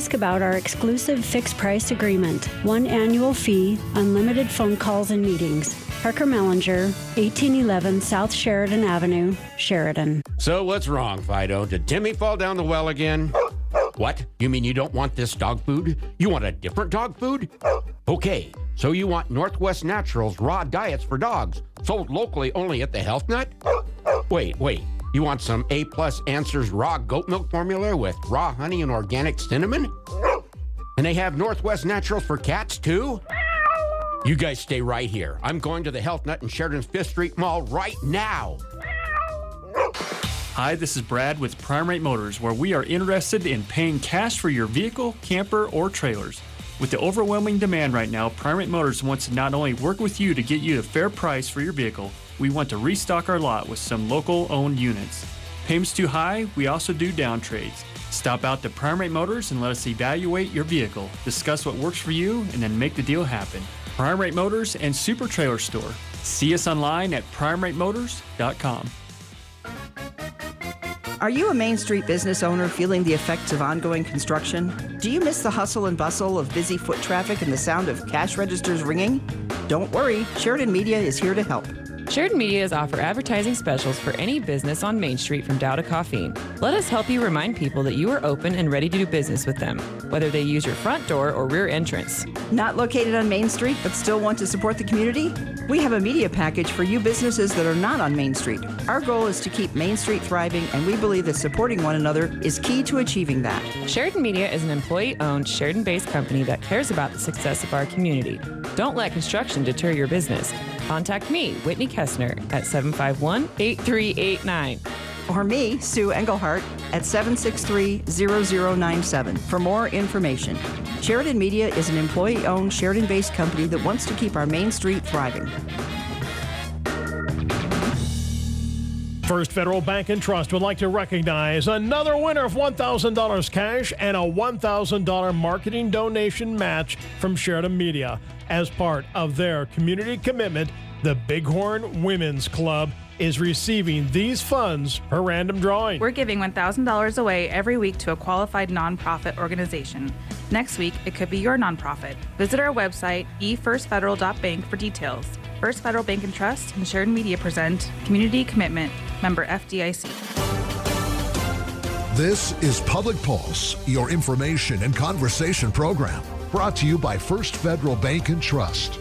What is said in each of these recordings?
Ask about our exclusive fixed price agreement. One annual fee, unlimited phone calls and meetings. Parker Mellinger, 1811 South Sheridan Avenue, Sheridan. So what's wrong, Fido? Did Timmy fall down the well again? What? You mean you don't want this dog food? You want a different dog food? Okay, so you want Northwest Naturals raw diets for dogs, sold locally only at the Health Nut? Wait, wait. You want some A plus Answers raw goat milk formula with raw honey and organic cinnamon? And they have Northwest Naturals for cats too? You guys stay right here. I'm going to the Health Nut in Sheridan's Fifth Street Mall right now. Hi, this is Brad with Prime Rate Motors, where we are interested in paying cash for your vehicle, camper, or trailers. With the overwhelming demand right now, Prime Rate Motors wants to not only work with you to get you a fair price for your vehicle, we want to restock our lot with some local owned units. Payments too high? We also do down trades. Stop out to Rate Motors and let us evaluate your vehicle, discuss what works for you, and then make the deal happen. Prime Rate Motors and Super Trailer Store. See us online at primeratemotors.com. Are you a Main Street business owner feeling the effects of ongoing construction? Do you miss the hustle and bustle of busy foot traffic and the sound of cash registers ringing? Don't worry, Sheridan Media is here to help. Sheridan Medias offer advertising specials for any business on Main Street from Dow to Coffeen. Let us help you remind people that you are open and ready to do business with them, whether they use your front door or rear entrance. Not located on Main Street but still want to support the community? We have a media package for you businesses that are not on Main Street. Our goal is to keep Main Street thriving, and we believe that supporting one another is key to achieving that. Sheridan Media is an employee owned, Sheridan based company that cares about the success of our community. Don't let construction deter your business. Contact me, Whitney Kessner, at 751 8389. Or me, Sue Engelhart, at 763 0097 for more information. Sheridan Media is an employee owned, Sheridan based company that wants to keep our Main Street thriving. First Federal Bank and Trust would like to recognize another winner of $1,000 cash and a $1,000 marketing donation match from Sheridan Media as part of their community commitment. The Bighorn Women's Club is receiving these funds per random drawing. We're giving $1,000 away every week to a qualified nonprofit organization. Next week, it could be your nonprofit. Visit our website, efirstfederal.bank, for details. First Federal Bank and Trust and Sheridan Media present Community Commitment, member FDIC. This is Public Pulse, your information and conversation program, brought to you by First Federal Bank and Trust.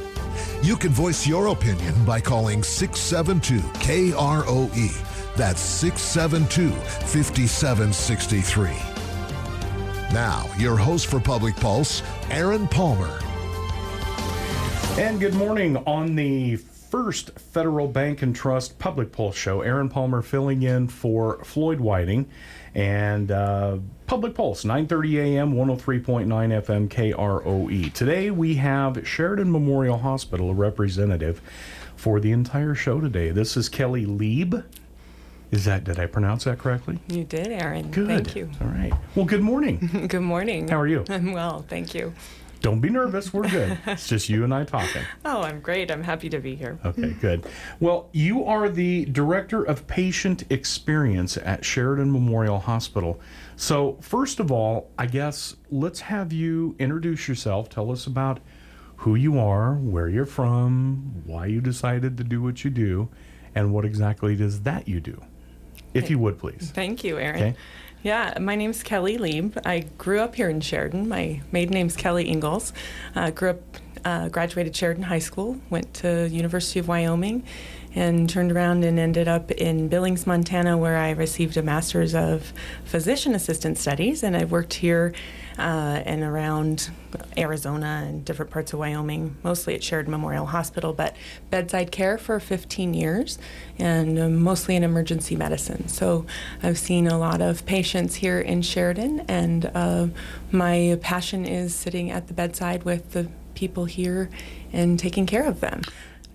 You can voice your opinion by calling 672 KROE. That's 672 5763. Now, your host for Public Pulse, Aaron Palmer. And good morning on the first Federal Bank and Trust Public Pulse Show. Aaron Palmer filling in for Floyd Whiting and uh, Public Pulse, 9:30 a.m., 103.9 FM, KROE. Today we have Sheridan Memorial Hospital, a representative for the entire show today. This is Kelly Lieb. Is that did I pronounce that correctly? You did, Aaron. Good. Thank you. All right. Well, good morning. good morning. How are you? I'm well, thank you. Don't be nervous. We're good. it's just you and I talking. Oh, I'm great. I'm happy to be here. Okay, good. Well, you are the Director of Patient Experience at Sheridan Memorial Hospital. So, first of all, I guess let's have you introduce yourself. Tell us about who you are, where you're from, why you decided to do what you do, and what exactly it is that you do. If you would, please. Thank you, Aaron. Okay. Yeah, my name's Kelly Lieb. I grew up here in Sheridan. My maiden name's Kelly Ingalls. Uh, grew up, uh, graduated Sheridan High School, went to University of Wyoming, and turned around and ended up in Billings, Montana, where I received a master's of physician assistant studies. And I've worked here uh, and around Arizona and different parts of Wyoming, mostly at Sheridan Memorial Hospital, but bedside care for 15 years and uh, mostly in emergency medicine. So I've seen a lot of patients here in Sheridan, and uh, my passion is sitting at the bedside with the people here and taking care of them.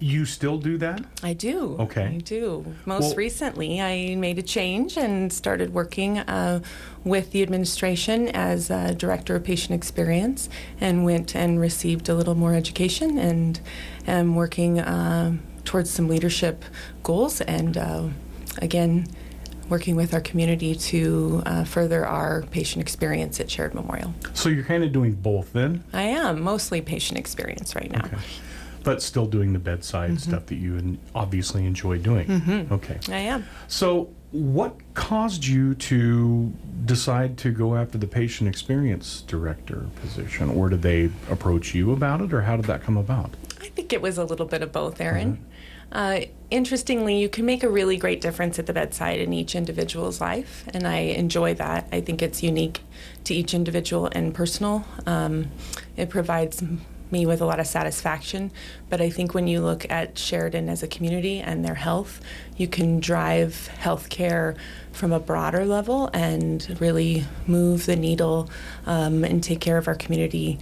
You still do that? I do. Okay. I do. Most Well- recently, I made a change and started working uh, with the administration as director of patient experience, and went and received a little more education, and am working uh, towards some leadership goals. And uh, again, working with our community to uh, further our patient experience at Sheridan Memorial. So you're kind of doing both then, I am mostly patient experience right now. But still doing the bedside Mm-hmm. stuff that you en- obviously enjoy doing. Okay. I am. So, what caused you to decide to go after the patient experience director position, or did they approach you about it, or how did that come about? I think it was a little bit of both, Aaron. Uh, interestingly, you can make a really great difference at the bedside in each individual's life, and I enjoy that. I think it's unique to each individual and personal. Um, it provides me with a lot of satisfaction, but I think when you look at Sheridan as a community and their health, you can drive healthcare from a broader level and really move the needle um, and take care of our community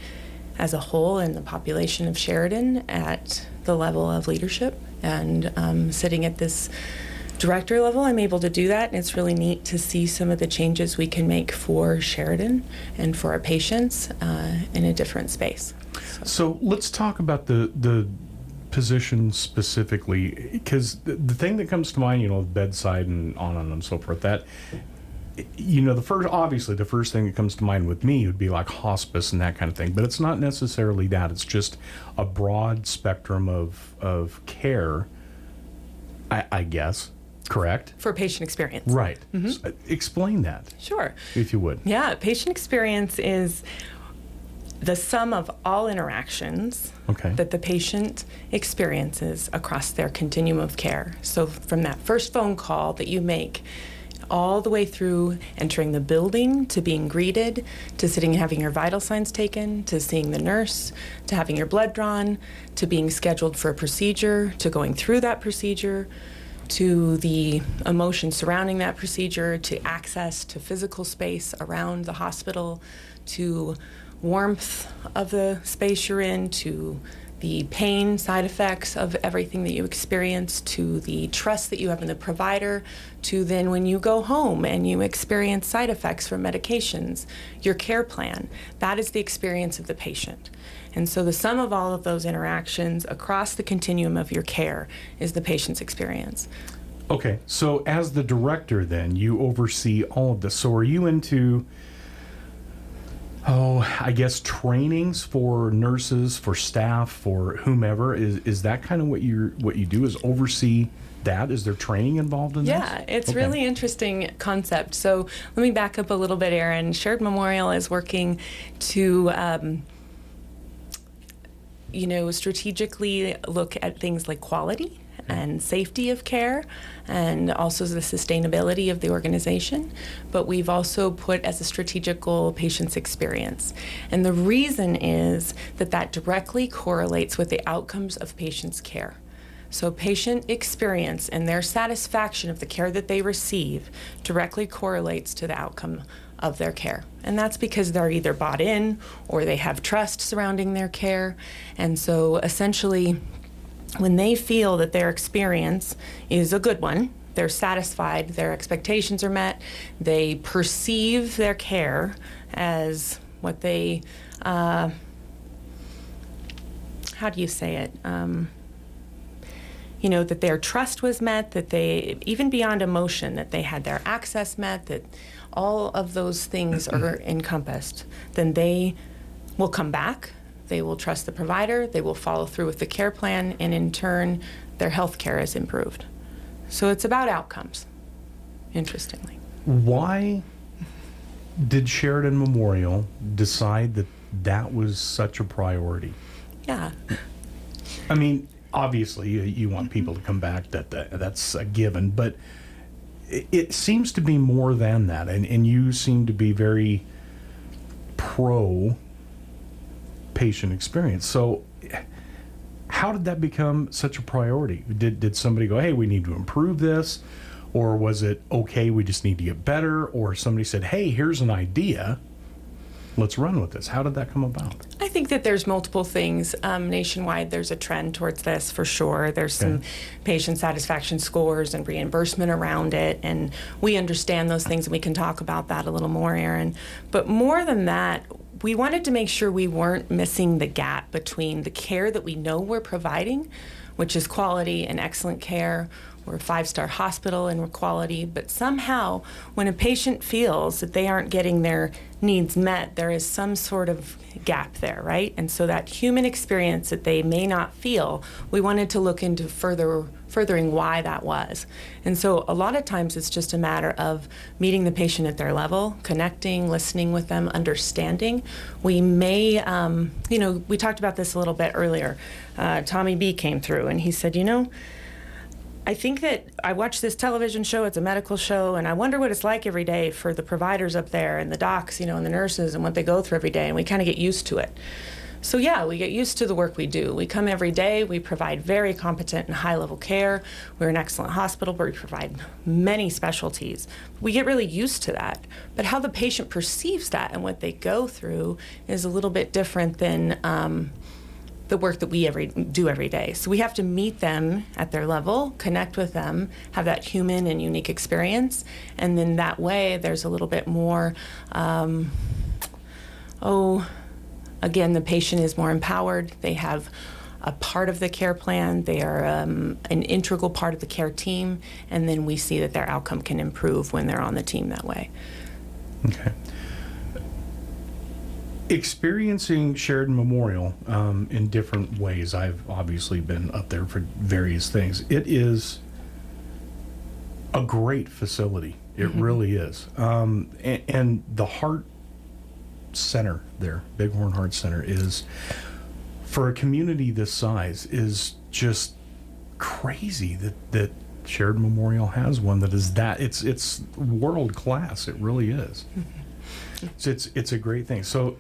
as a whole and the population of Sheridan at the level of leadership. And um, sitting at this director level, I'm able to do that. And it's really neat to see some of the changes we can make for Sheridan and for our patients uh, in a different space. So let's talk about the the position specifically, because the, the thing that comes to mind, you know, bedside and on and so forth. That you know, the first obviously the first thing that comes to mind with me would be like hospice and that kind of thing. But it's not necessarily that. It's just a broad spectrum of of care. I, I guess. Correct. For patient experience. Right. S- uh, explain that, Sure. if you would. Yeah, patient experience is the sum of all interactions Okay. that the patient experiences across their continuum of care. So, from that first phone call that you make, all the way through entering the building to being greeted, to sitting and having your vital signs taken, to seeing the nurse, to having your blood drawn, to being scheduled for a procedure, to going through that procedure, to the emotion surrounding that procedure, to access to physical space around the hospital, to warmth of the space you're in, to the pain side effects of everything that you experience, to the trust that you have in the provider, to then when you go home and you experience side effects from medications, your care plan. That is the experience of the patient. And so the sum of all of those interactions across the continuum of your care is the patient's experience. Okay, so as the director, then you oversee all of this. So are you into, oh, I guess trainings for nurses, for staff, for whomever? Is is that kind of what you what you do? Is oversee that? Is there training involved in that? Yeah, this? it's Okay. really interesting concept. So let me back up a little bit, Aaron. Sheridan Memorial is working to, um, you know, strategically look at things like quality and safety of care and also the sustainability of the organization. But we've also put as a strategic goal patient's experience. And the reason is that that directly correlates with the outcomes of patients' care. So, patient experience and their satisfaction of the care that they receive directly correlates to the outcome of their care. And that's because they're either bought in or they have trust surrounding their care. And so, essentially, when they feel that their experience is a good one, they're satisfied, their expectations are met, they perceive their care as what they, uh, how do you say it? Um, you know, that their trust was met, that they, even beyond emotion, that they had their access met, that all of those things are encompassed, then they will come back. They will trust the provider. They will follow through with the care plan, and in turn, their health care is improved. So it's about outcomes, interestingly. Why did Sheridan Memorial decide that that was such a priority? Yeah. I mean, obviously, you, you want people to come back. That, that that's a given, but it, it seems to be more than that. And and you seem to be very pro patient experience. So, how did that become such a priority? Did did somebody go, "Hey, we need to improve this," or was it okay? We just need to get better, or somebody said, "Hey, here's an idea." Let's run with this. How did that come about? I think that there's multiple things um, nationwide. There's a trend towards this for sure. There's some patient satisfaction scores and reimbursement around it, and we understand those things, and we can talk about that a little more, Aaron. But more than that, we wanted to make sure we weren't missing the gap between the care that we know we're providing, which is quality and excellent care, we're a five star hospital in quality, but somehow when a patient feels that they aren't getting their needs met, there is some sort of gap there, right? And so that human experience that they may not feel, we wanted to look into further furthering why that was. And so a lot of times it's just a matter of meeting the patient at their level, connecting, listening with them, understanding. We may, um, you know, we talked about this a little bit earlier. Uh, Tommy B came through and he said, you know, I think that I watch this television show, it's a medical show, and I wonder what it's like every day for the providers up there and the docs, you know, and the nurses and what they go through every day, and we kind of get used to it. So, yeah, we get used to the work we do. We come every day, we provide very competent and high level care. We're an excellent hospital where we provide many specialties. We get really used to that. But how the patient perceives that and what they go through is a little bit different than. Um, the work that we every do every day. So we have to meet them at their level, connect with them, have that human and unique experience, and then that way there's a little bit more. Um, oh, again, the patient is more empowered. They have a part of the care plan. They are um, an integral part of the care team, and then we see that their outcome can improve when they're on the team that way. Okay experiencing Sheridan Memorial um, in different ways. I've obviously been up there for various things. It is a great facility. It mm-hmm. really is. Um, and, and, the Heart Center there, Bighorn Heart Center, is for a community this size is just crazy that that Sheridan Memorial has one that is that it's it's world class. It really is. Mm-hmm. So it's it's a great thing. So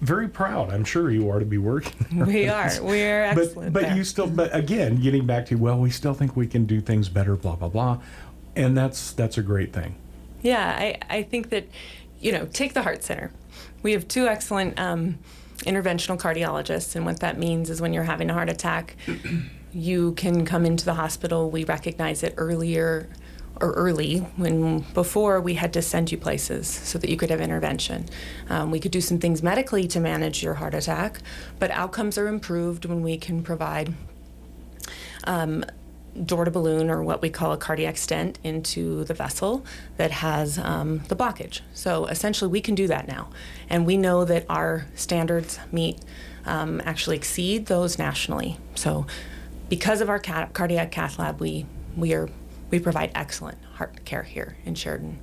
very proud. I'm sure you are to be working. We are. We are excellent. But, but you still. But again, getting back to well, we still think we can do things better. Blah blah blah, and that's that's a great thing. Yeah, I I think that you know take the heart center. We have two excellent um, interventional cardiologists, and what that means is when you're having a heart attack. you can come into the hospital. We recognize it earlier or early when before we had to send you places so that you could have intervention. Um, we could do some things medically to manage your heart attack, but outcomes are improved when we can provide. Um, door to balloon, or what we call a cardiac stent, into the vessel that has um, the blockage. So essentially, we can do that now. And we know that our standards meet, um, actually exceed those nationally. So, because of our cardiac cath lab, we, we are we provide excellent heart care here in Sheridan.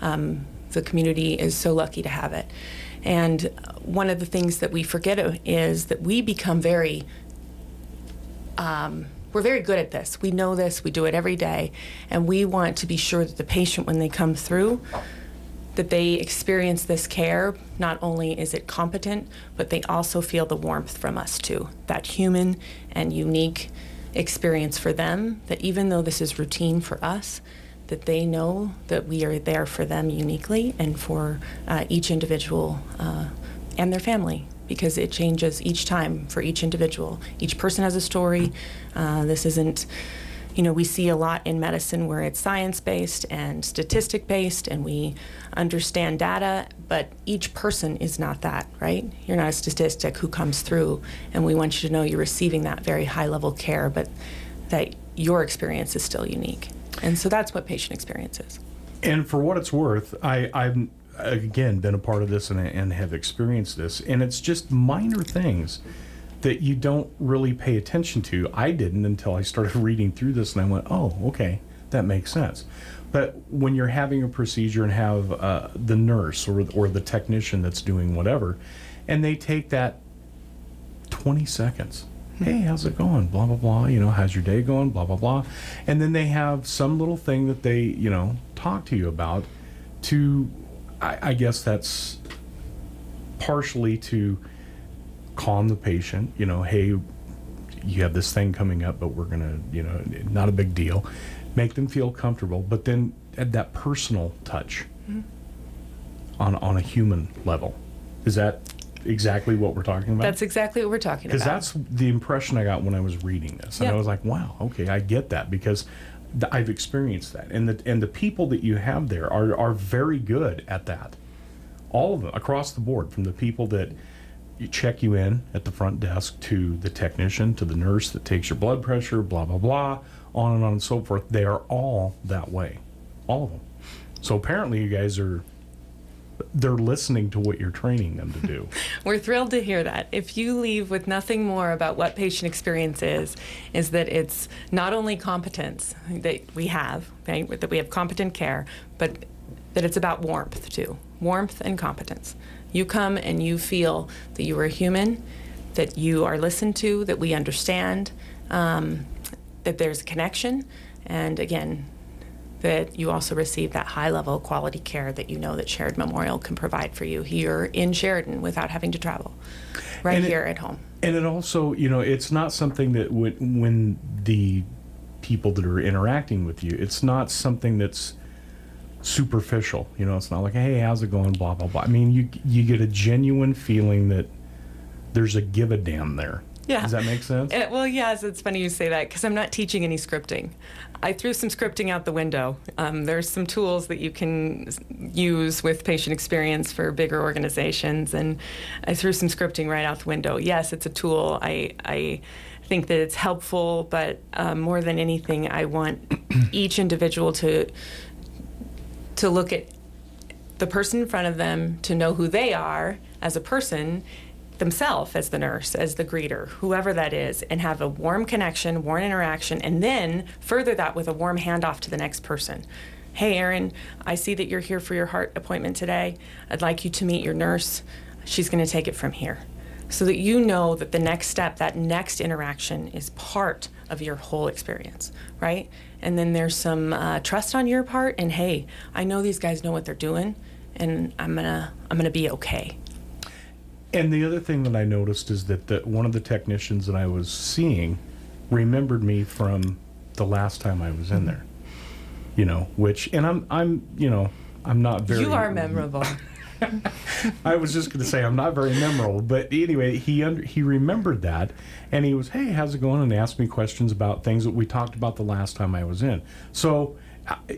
Um, the community is so lucky to have it. And one of the things that we forget is that we become very, um, we're very good at this. We know this, we do it every day, and we want to be sure that the patient, when they come through, that they experience this care. Not only is it competent, but they also feel the warmth from us too. That human and unique experience for them that even though this is routine for us, that they know that we are there for them uniquely and for uh, each individual uh, and their family because it changes each time for each individual. Each person has a story. Uh, this isn't you know, we see a lot in medicine where it's science based and statistic based and we understand data, but each person is not that, right? You're not a statistic who comes through, and we want you to know you're receiving that very high level care, but that your experience is still unique. And so that's what patient experience is. And for what it's worth, I, I've again been a part of this and, and have experienced this, and it's just minor things that you don't really pay attention to. I didn't until I started reading through this and I went, oh, okay, that makes sense. But when you're having a procedure and have uh, the nurse or, or the technician that's doing whatever, and they take that 20 seconds. Hey, how's it going? Blah, blah, blah. You know, how's your day going? Blah, blah, blah. And then they have some little thing that they, you know, talk to you about to, I, I guess that's partially to calm the patient. You know, hey, you have this thing coming up, but we're gonna, you know, not a big deal. Make them feel comfortable, but then add that personal touch mm-hmm. on on a human level. Is that exactly what we're talking about? That's exactly what we're talking about. Because that's the impression I got when I was reading this, and I was like, wow, okay, I get that because. I've experienced that, and the and the people that you have there are are very good at that. All of them across the board, from the people that check you in at the front desk to the technician to the nurse that takes your blood pressure blah blah blah on and on and so forth. They are all that way, all of them. So apparently, you guys are they're listening to what you're training them to do. We're thrilled to hear that. If you leave with nothing more about what patient experience is, is that it's not only competence that we have, right, that we have competent care, but that it's about warmth too. Warmth and competence. You come and you feel that you are human, that you are listened to, that we understand, um, that there's a connection, and again, that you also receive that high level quality care that you know that Sheridan Memorial can provide for you here in Sheridan without having to travel, right And it- here at home. And it also, you know, it's not something that would when the people that are interacting with you, it's not something that's superficial. You know, it's not like, hey, how's it going? Blah blah blah. I mean, you you get a genuine feeling that there's a give a damn there. Yeah. Does that make sense? Uh, well, yes, it's funny you say that because I'm not teaching any scripting. I threw some scripting out the window. Um, there's some tools that you can use with patient experience for bigger organizations, and I threw some scripting right out the window. Yes, it's a tool. I, I think that it's helpful, but um, more than anything, I want each individual to to look at the person in front of them to know who they are as a person themselves as the nurse as the greeter whoever that is and have a warm connection warm interaction and then further that with a warm handoff to the next person. Hey aaron i see that you're here for your heart appointment today. I'd like you to meet your nurse. She's going to take it from here. So that you know that the next step that next interaction is part of your whole experience right? And then there's some uh, trust on your part and hey i know these guys know what they're doing and i'm gonna i'm gonna be okay And the other thing that I noticed is that the, one of the technicians that I was seeing remembered me from the last time I was in mm-hmm. there. You know, which and I'm I'm you know I'm not very. you are memorable I was just going to say I'm not very memorable, but anyway, he under, he remembered that, and he was, "Hey, how's it going?" and asked me questions about things that we talked about the last time I was in. So it-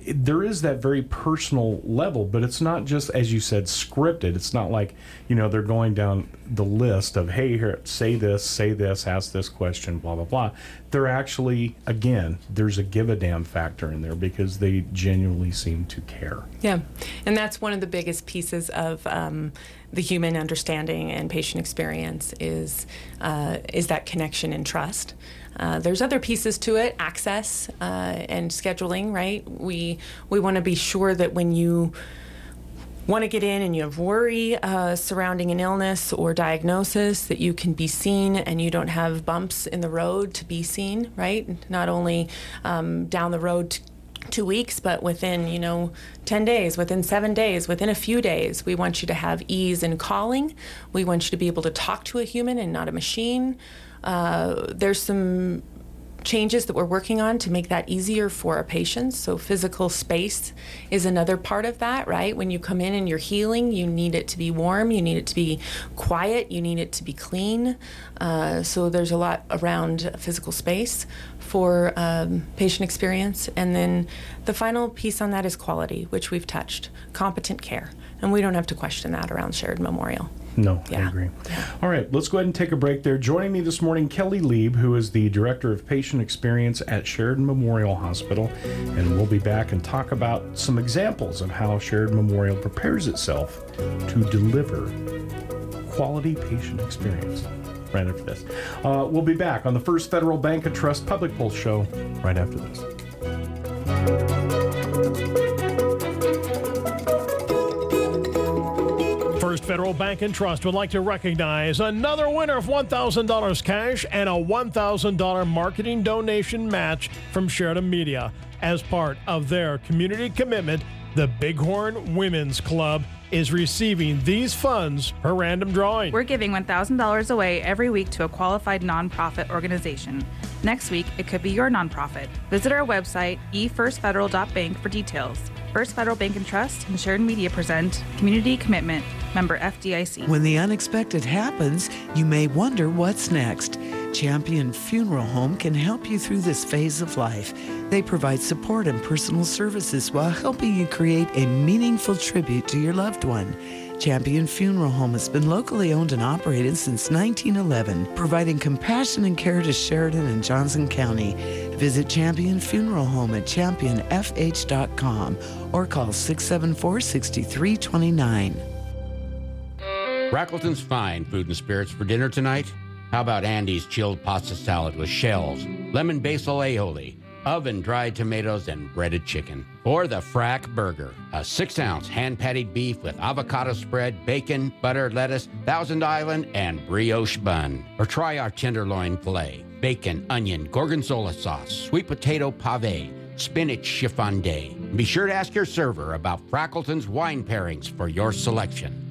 there is that very personal level, but it's not just as you said scripted. It's not like you know they're going down the list of, "Hey, here, say this, say this, ask this question, blah blah blah." They're actually again, there's a give a damn factor in there because they genuinely seem to care. Yeah, and that's one of the biggest pieces of um, the human understanding and patient experience is uh, is that connection and trust. Uh, there's other pieces to it, access uh, and scheduling. Right, we we want to be sure that when you want to get in and you have worry uh, surrounding an illness or diagnosis that you can be seen and you don't have bumps in the road to be seen right? Not only um, down the road t- two weeks but within you know 10 days within seven days within a few days. We want you to have ease in calling. We want you to be able to talk to a human and not a machine uh, there's some changes that we're working on to make that easier for our patients. So, physical space is another part of that, right? When you come in and you're healing, you need it to be warm, you need it to be quiet, you need it to be clean. Uh, so, there's a lot around physical space for um, patient experience. And then the final piece on that is quality, which we've touched competent care. And we don't have to question that around Sheridan Memorial. No, I agree. All right, let's go ahead and take a break there. Joining me this morning, Kelly Lieb, who is the Director of Patient Experience at Sheridan Memorial Hospital. And we'll be back and talk about some examples of how Sheridan Memorial prepares itself to deliver quality patient experience. Right after this. Uh, we'll be back on the First Federal Bank and Trust Public Pulse Show right after this. Federal Bank and Trust would like to recognize another winner of $1,000 cash and a $1,000 marketing donation match from Sheridan Media. As part of their community commitment, the Bighorn Women's Club is receiving these funds per random drawing. We're giving $1,000 away every week to a qualified nonprofit organization. Next week, it could be your nonprofit. Visit our website, efirstfederal.bank, for details. First Federal Bank and Trust and Sheridan Media present Community Commitment, member FDIC. When the unexpected happens, you may wonder what's next. Champion Funeral Home can help you through this phase of life. They provide support and personal services while helping you create a meaningful tribute to your loved one. Champion Funeral Home has been locally owned and operated since 1911, providing compassion and care to Sheridan and Johnson County. Visit Champion Funeral Home at championfh.com or call 674 6329. Frackleton's fine food and spirits for dinner tonight. How about Andy's chilled pasta salad with shells, lemon basil aioli, oven dried tomatoes, and breaded chicken? Or the Frack Burger, a six ounce hand patted beef with avocado spread, bacon, butter, lettuce, Thousand Island, and brioche bun. Or try our tenderloin filet, bacon, onion, gorgonzola sauce, sweet potato pave, spinach chiffonade. Be sure to ask your server about Frackleton's wine pairings for your selection.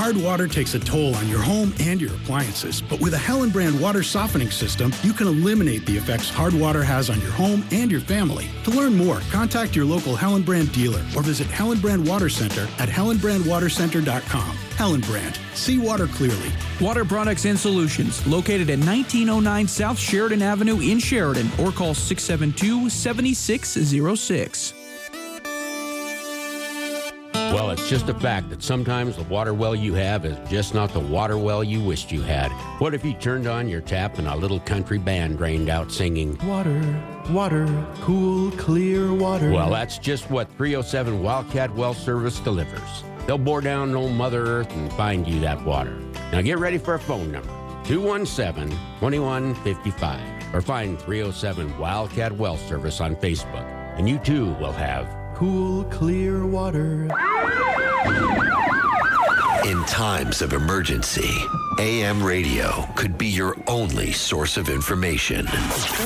Hard water takes a toll on your home and your appliances, but with a Hellenbrand water softening system, you can eliminate the effects hard water has on your home and your family. To learn more, contact your local Hellenbrand dealer or visit Hellenbrand Water Center at helenbrandwatercenter.com. Hellenbrand, see water clearly. Water Products and Solutions, located at 1909 South Sheridan Avenue in Sheridan, or call 672 7606. Well, it's just a fact that sometimes the water well you have is just not the water well you wished you had. What if you turned on your tap and a little country band drained out singing, Water, water, cool, clear water? Well, that's just what 307 Wildcat Well Service delivers. They'll bore down old Mother Earth and find you that water. Now get ready for a phone number 217 2155 or find 307 Wildcat Well Service on Facebook, and you too will have cool, clear water. In times of emergency, AM radio could be your only source of information.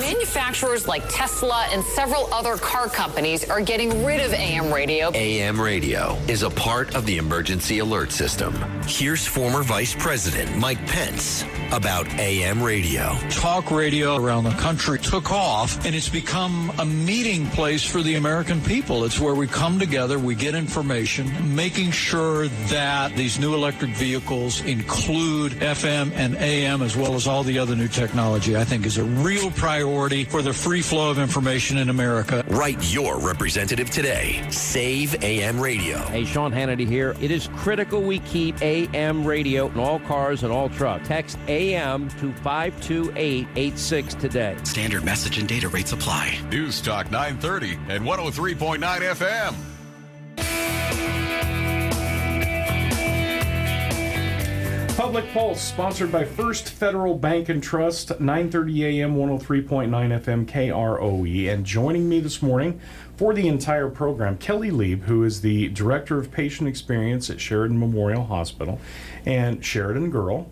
Manufacturers like Tesla and several other car companies are getting rid of AM radio. AM radio is a part of the emergency alert system. Here's former Vice President Mike Pence about AM radio. Talk radio around the country took off, and it's become a meeting place for the American people. It's where we come together, we get information, making sure that these new electric vehicles include FM and AM as well as all the other new technology, I think is a real priority for the free flow of information in America. Write your representative today. Save AM radio. Hey, Sean Hannity here. It is critical we keep AM radio in all cars and all trucks. Text AM to 52886 today. Standard message and data rates apply. News Talk 930 and 103.9 FM. Public Pulse, sponsored by First Federal Bank and Trust, 9:30 a.m., 103.9 FM, KROE. And joining me this morning for the entire program, Kelly Lieb, who is the Director of Patient Experience at Sheridan Memorial Hospital, and Sheridan Girl.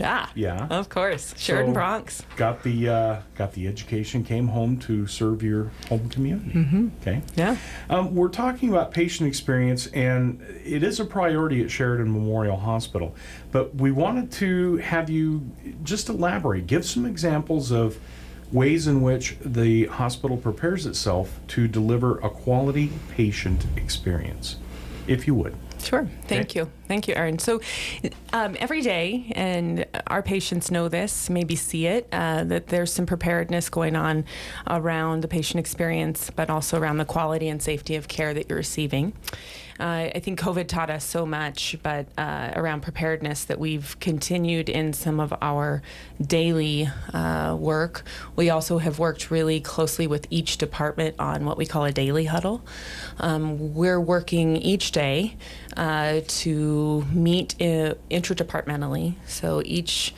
Yeah. Yeah. Of course. Sheridan So, Broncs. Got the uh, got the education, came home to serve your home community. Mhm. Okay. Yeah. Um, we're talking about patient experience, and it is a priority at Sheridan Memorial Hospital. But we wanted to have you just elaborate, give some examples of ways in which the hospital prepares itself to deliver a quality patient experience, if you would. Sure. Thank you. Thank you, Aaron. So, um, every day, and our patients know this, maybe see it, uh, that there's some preparedness going on around the patient experience, but also around the quality and safety of care that you're receiving. Uh, I think COVID taught us so much, but uh, around preparedness that we've continued in some of our daily uh, work. We also have worked really closely with each department on what we call a daily huddle. Um, we're working each day uh, to meet uh, interdepartmentally. So each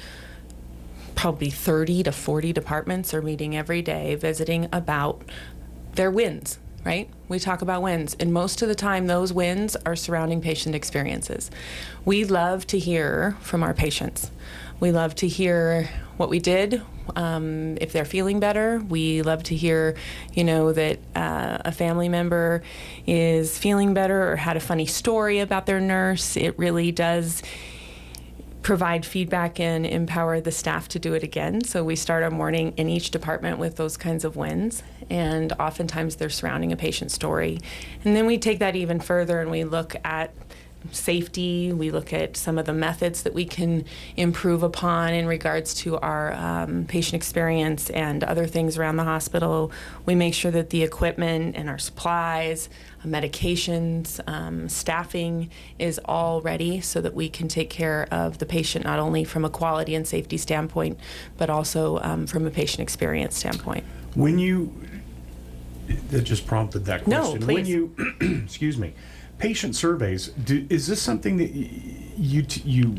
probably 30 to 40 departments are meeting every day, visiting about their wins, right? We talk about wins, and most of the time, those wins are surrounding patient experiences. We love to hear from our patients. We love to hear what we did, um, if they're feeling better. We love to hear, you know, that uh, a family member is feeling better or had a funny story about their nurse. It really does provide feedback and empower the staff to do it again. So we start our morning in each department with those kinds of wins, and oftentimes they're surrounding a patient story. And then we take that even further and we look at safety. We look at some of the methods that we can improve upon in regards to our um, patient experience and other things around the hospital. We make sure that the equipment and our supplies, medications, um, staffing is all ready so that we can take care of the patient not only from a quality and safety standpoint, but also um, from a patient experience standpoint. When you that just prompted that No, question. When please. you excuse me, patient surveys. Do, is this something that you you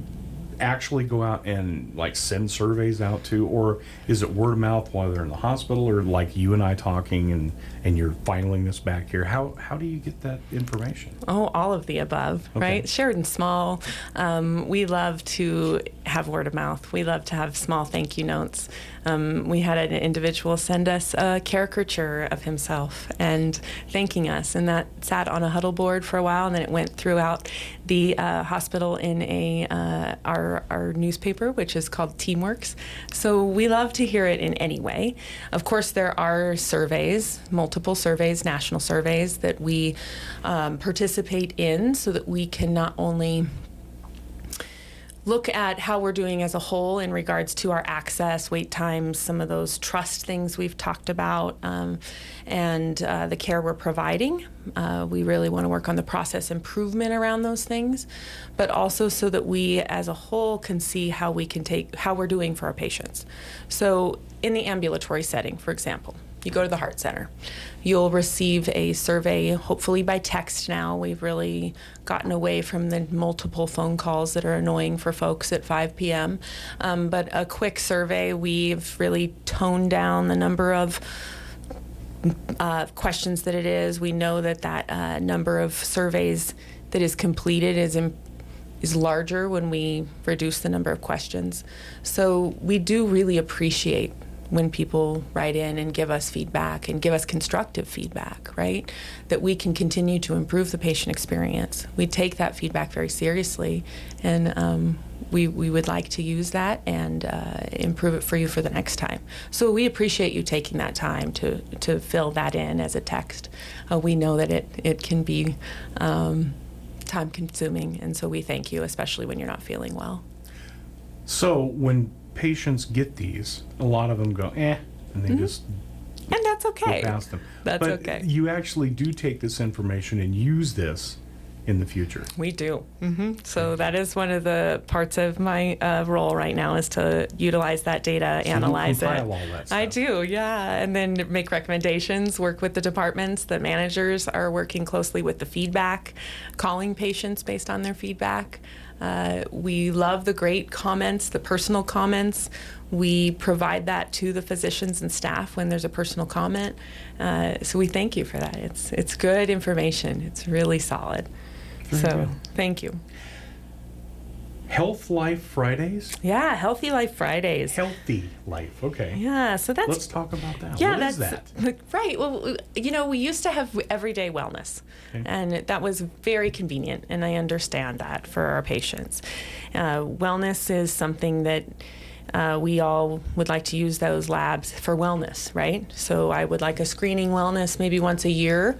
actually go out and like send surveys out to, or is it word of mouth while they're in the hospital, or like you and I talking and and you're filing this back here? How how do you get that information? Oh, all of the above, Okay. right? and Small. Um, we love to have word of mouth. We love to have small thank you notes. Um, we had an individual send us a caricature of himself and thanking us, and that sat on a huddle board for a while, and then it went throughout the uh, hospital in a uh, our our newspaper, which is called Teamworks. So we love to hear it in any way. Of course, there are surveys, multiple surveys, national surveys that we um, participate in, so that we can not only look at how we're doing as a whole in regards to our access, wait times, some of those trust things we've talked about, um, and uh, the care we're providing. Uh, we really want to work on the process improvement around those things, but also so that we as a whole can see how we can take how we're doing for our patients. So, in the ambulatory setting, for example, you go to the heart center. You'll receive a survey hopefully by text now. We've really gotten away from the multiple phone calls that are annoying for folks at 5 p.m um, but a quick survey we've really toned down the number of uh, questions that it is. We know that that uh, number of surveys that is completed is in, is larger when we reduce the number of questions. So we do really appreciate when people write in and give us feedback and give us constructive feedback, right? That we can continue to improve the patient experience. We take that feedback very seriously, and um, we, we would like to use that and uh, improve it for you for the next time. So we appreciate you taking that time to, to fill that in as a text. Uh, we know that it, it can be um, time consuming, and so we thank you, especially when you're not feeling well. So when patients get these, a lot of them go eh, and they Mhm. just And that's okay. go past them. That's but okay. You actually do take this information and use this in the future. We do. hmm So that is one of the parts of my uh, role right now is to utilize that data, you analyze it. compile all that I do, yeah, and then make recommendations. Work with the departments. The managers are working closely with the feedback, calling patients based on their feedback. Uh, we love the great comments, the personal comments. We provide that to the physicians and staff when there's a personal comment. Uh, so we thank you for that. It's it's good information. It's really solid. Very so thank you. Health Life Fridays? Yeah, Healthy Life Fridays. Healthy Life, okay. Yeah, so that's Let's talk about that. yeah, What is that's that? right. Well, you know, we used to have everyday wellness, Okay. and that was very convenient, and I understand that for our patients. Uh, wellness is something that. Uh, we all would like to use those labs for wellness, right? So I would like a screening wellness maybe once a year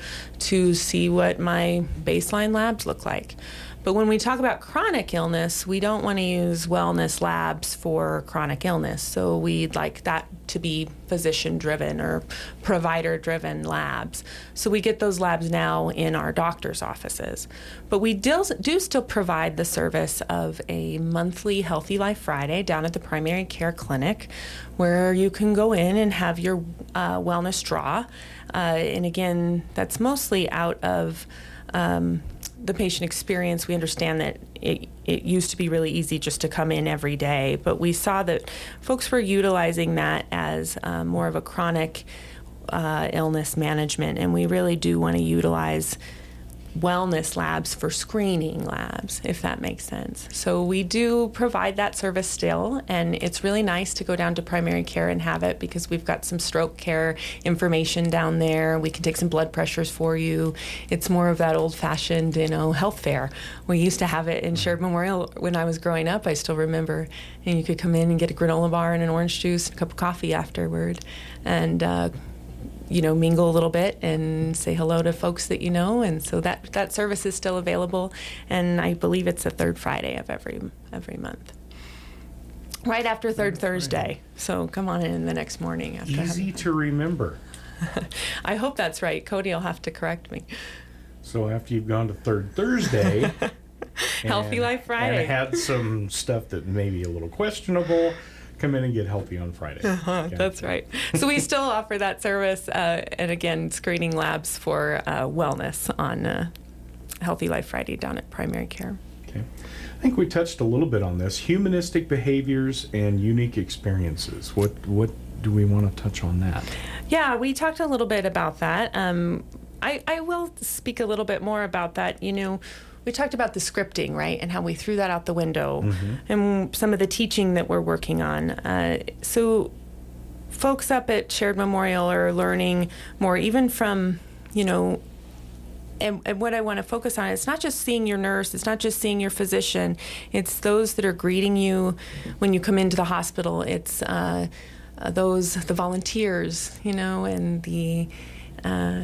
to see what my baseline labs look like. But when we talk about chronic illness, we don't want to use wellness labs for chronic illness. So we'd like that to be physician driven or provider driven labs. So we get those labs now in our doctor's offices. But we do, still provide the service of a monthly Healthy Life Friday down at the primary care clinic where you can go in and have your uh, wellness draw. Uh, and again, that's mostly out of um, the patient experience, we understand that it, it used to be really easy just to come in every day, but we saw that folks were utilizing that as uh, more of a chronic uh, illness management, and we really do want to utilize wellness labs for screening labs, if that makes sense. So we do provide that service still, and it's really nice to go down to primary care and have it because we've got some stroke care information down there. We can take some blood pressures for you. It's more of that old fashioned, you know, health fair. We used to have it in Sheridan Memorial when I was growing up, I still remember. And you could come in and get a granola bar and an orange juice and a cup of coffee afterward. And uh, you know, mingle a little bit and say hello to folks that you know. And so that that service is still available, and I believe it's the third Friday of every every month. Right after third Thursday. So come on in the next morning after. Easy to remember. I hope that's right. Cody will have to correct me. So after you've gone to third Thursday, Healthy Life Friday. and had some stuff that may be a little questionable, come in and get healthy on Friday. Uh-huh, Okay. That's right. So we still offer that service, uh, and again, screening labs for uh, wellness on uh, Healthy Life Friday down at Primary Care. Okay. I think we touched a little bit on this humanistic behaviors and unique experiences. What what do we want to touch on that? Yeah, we talked a little bit about that. Um, I, I will speak a little bit more about that. You know, we talked about the scripting, right, and how we threw that out the window, Mhm. and some of the teaching that we're working on. Uh, so, folks up at Sheridan Memorial are learning more, even from, you know, and, and what I want to focus on, it's not just seeing your nurse, it's not just seeing your physician, it's those that are greeting you when you come into the hospital. It's uh, uh, those, the volunteers, you know, and the uh,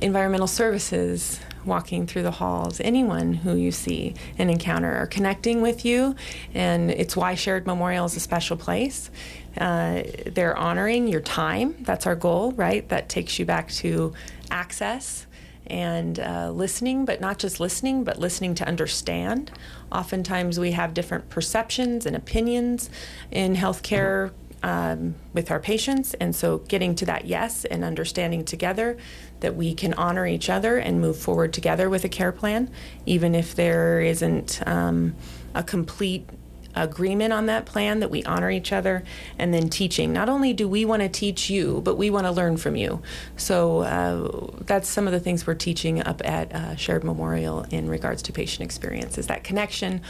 environmental services walking through the halls, anyone who you see and encounter are connecting with you, and it's why Sheridan Memorial is a special place. Uh, they're honoring your time. That's our goal, right? That takes you back to access and uh, listening, but not just listening, but listening to understand. Oftentimes, we have different perceptions and opinions in healthcare um, with our patients, and so getting to that yes and understanding together that we can honor each other and move forward together with a care plan, even if there isn't um, a complete agreement on that plan that we honor each other and then teaching. Not only do we want to teach you but we want to learn from you. So uh, that's some of the things we're teaching up at uh, Sheridan Memorial in regards to patient experience is that connection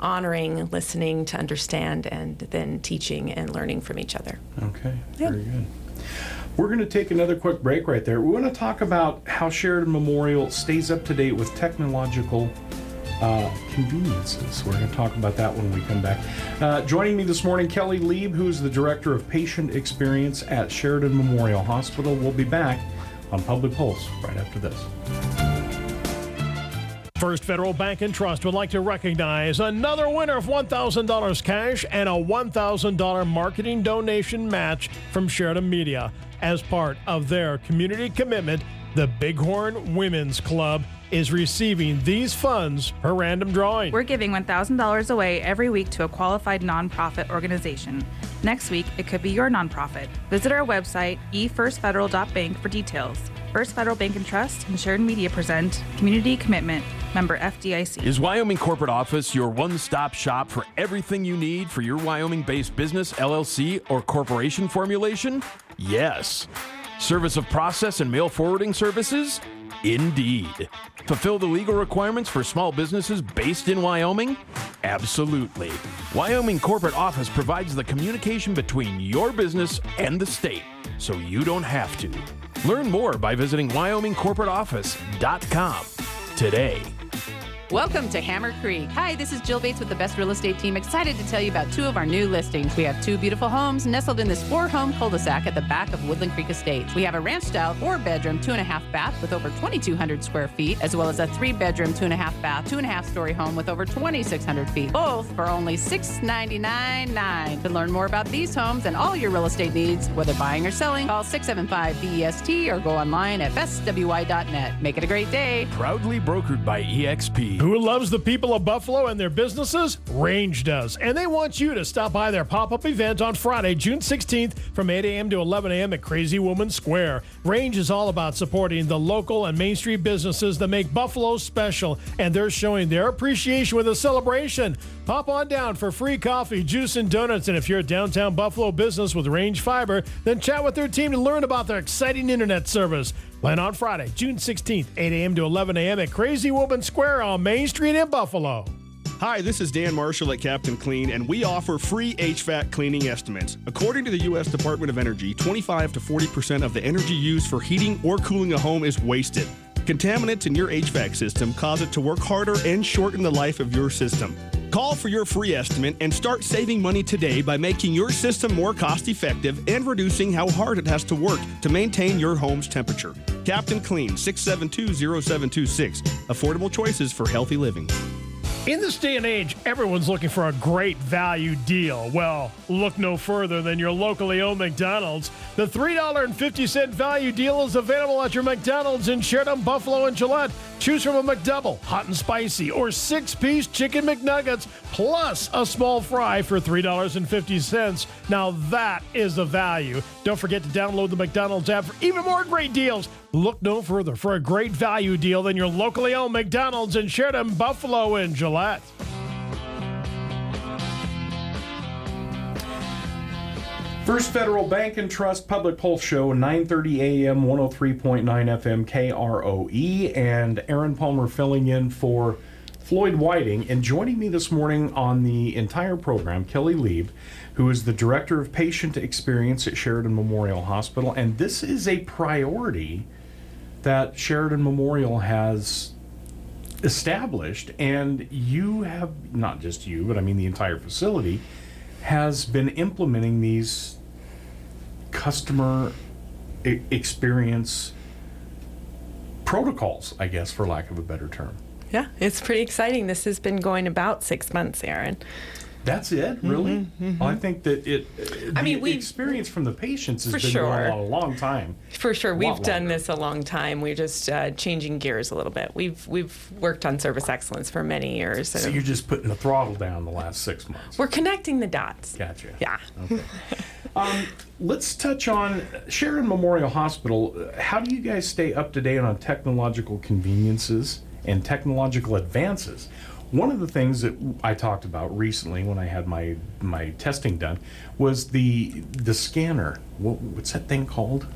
honoring listening to understand and then teaching and learning from each other. Okay, very good. We're going to take another quick break right there. We want to talk about how Sheridan Memorial stays up to date with technological uh, conveniences. We're going to talk about that when we come back. Uh, joining me this morning, Kelly Lieb, who's the Director of Patient Experience at Sheridan Memorial Hospital. We'll be back on Public Pulse right after this. First Federal Bank and Trust would like to recognize another winner of $1,000 cash and a $1,000 marketing donation match from Sheridan Media. As part of their community commitment, the Bighorn Women's Club is receiving these funds per random drawing. We're giving $1,000 away every week to a qualified nonprofit organization. Next week, it could be your nonprofit. Visit our website, efirstfederal.bank, for details. First Federal Bank and Trust and Sheridan Media present Community Commitment, member FDIC. Is Wyoming Corporate Office your one stop shop for everything you need for your Wyoming based business, LLC, or corporation formulation? Yes. Service of process and mail forwarding services? Indeed. Fulfill the legal requirements for small businesses based in Wyoming? Absolutely. Wyoming Corporate Office provides the communication between your business and the state, so you don't have to. Learn more by visiting WyomingCorporateOffice.com today. Welcome to Hammer Creek. Hi, this is Jill Bates with the Best Real Estate Team. Excited to tell you about two of our new listings. We have two beautiful homes nestled in this four home cul de sac at the back of Woodland Creek Estates. We have a ranch style four bedroom, two and a half bath with over 2,200 square feet, as well as a three bedroom, two and a half bath, two and a half story home with over 2,600 feet, both for only $699.9. To learn more about these homes and all your real estate needs, whether buying or selling, call 675 BEST or go online at bestwy.net. Make it a great day. Proudly brokered by EXP. Who loves the people of Buffalo and their businesses? Range does. And they want you to stop by their pop up event on Friday, June 16th from 8 a.m. to 11 a.m. at Crazy Woman Square. Range is all about supporting the local and Main Street businesses that make Buffalo special, and they're showing their appreciation with a celebration. Pop on down for free coffee, juice, and donuts. And if you're a downtown Buffalo business with Range Fiber, then chat with their team to learn about their exciting internet service. Plan on Friday, June 16th, 8 a.m. to 11 a.m. at Crazy Woman Square on Main Street in Buffalo. Hi, this is Dan Marshall at Captain Clean, and we offer free HVAC cleaning estimates. According to the U.S. Department of Energy, 25 to 40% of the energy used for heating or cooling a home is wasted. Contaminants in your HVAC system cause it to work harder and shorten the life of your system. Call for your free estimate and start saving money today by making your system more cost effective and reducing how hard it has to work to maintain your home's temperature. Captain Clean, 672 0726. Affordable choices for healthy living. In this day and age, everyone's looking for a great value deal. Well, look no further than your locally owned McDonald's. The $3.50 value deal is available at your McDonald's in Sheridan, Buffalo, and Gillette. Choose from a McDouble, hot and spicy, or six piece chicken McNuggets, plus a small fry for $3.50. Now that is a value. Don't forget to download the McDonald's app for even more great deals. Look no further for a great value deal than your locally owned McDonald's in Sheridan, Buffalo, and Gillette. First Federal Bank and Trust Public Pulse Show, 9:30 a.m., 103.9 FM, KROE, and Aaron Palmer filling in for Floyd Whiting. And joining me this morning on the entire program, Kelly Lieb, who is the Director of Patient Experience at Sheridan Memorial Hospital. And this is a priority that Sheridan Memorial has established, and you have, not just you, but I mean the entire facility, has been implementing these customer e- experience protocols, I guess, for lack of a better term. Yeah, it's pretty exciting. This has been going about six months, Aaron. That's it, really. Mhm, Well, I think that it. I mean, we- experience from the patients has For been sure. going on a long time. For sure, we've lot done this a long time. We're just uh, changing gears a little bit. We've we've worked on service excellence for many years. So you're just putting the throttle down the last six months. We're connecting the dots. Gotcha. Yeah. Okay. um, let's touch on Sheridan Memorial Hospital. How do you guys stay up to date on technological conveniences and technological advances? One of the things that I talked about recently when I had my my testing done was the the scanner. What, what's that thing called?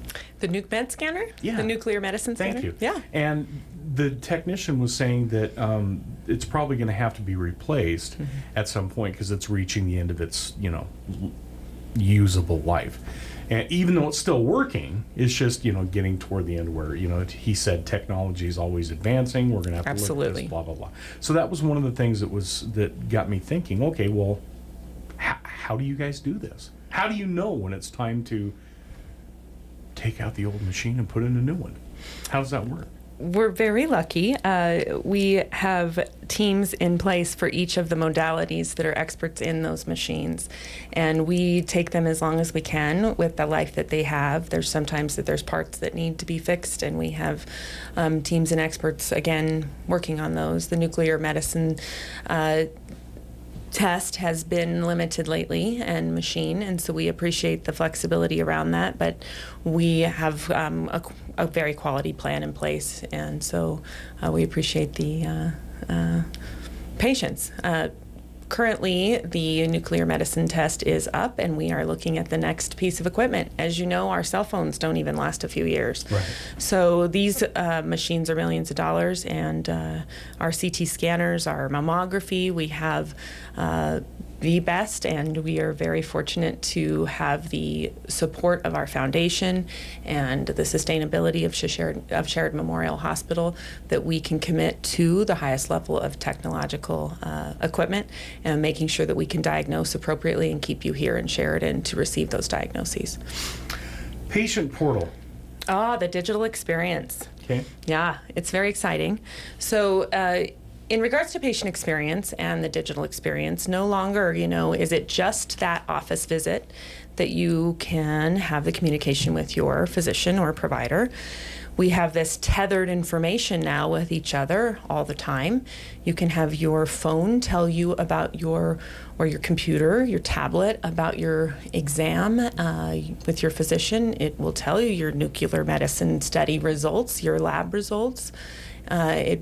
The nuke med scanner. Yeah. The nuclear medicine scanner. Thank you. Yeah. And the technician was saying that um, it's probably going to have to be replaced Mm-hmm. at some point because it's reaching the end of its, you know, usable life. And even though it's still working, it's just you know getting toward the end where you know he said technology is always advancing. We're going to have to look at Absolutely. this, blah blah blah. So that was one of the things that was that got me thinking. Okay, well, h- how do you guys do this? How do you know when it's time to take out the old machine and put in a new one? How does that work? We're very lucky. Uh, we have teams in place for each of the modalities that are experts in those machines, and we take them as long as we can with the life that they have. There's sometimes that there's parts that need to be fixed, and we have um, teams and experts again working on those. The nuclear medicine. Uh, test has been limited lately and machine, and so we appreciate the flexibility around that. But we have um, a, a very quality plan in place, and so uh, we appreciate the uh, uh, patience. Currently, the nuclear medicine test is up, and we are looking at the next piece of equipment. As you know, our cell phones don't even last a few years. Right. So these uh, machines are millions of dollars, and uh, our CT scanners, our mammography, we have uh, the best, and we are very fortunate to have the support of our foundation and the sustainability of Sheridan, of Sheridan Memorial Hospital that we can commit to the highest level of technological uh, equipment and making sure that we can diagnose appropriately and keep you here in Sheridan to receive those diagnoses. Patient portal. Ah, the digital experience. Okay. Yeah, it's very exciting. So, uh, in regards to patient experience and the digital experience, no longer, you know, is it just that office visit that you can have the communication with your physician or provider. We have this tethered information now with each other all the time. You can have your phone tell you about your, or your computer, your tablet, about your exam uh, with your physician. It will tell you your nuclear medicine study results, your lab results. Uh, it